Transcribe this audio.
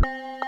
Bye.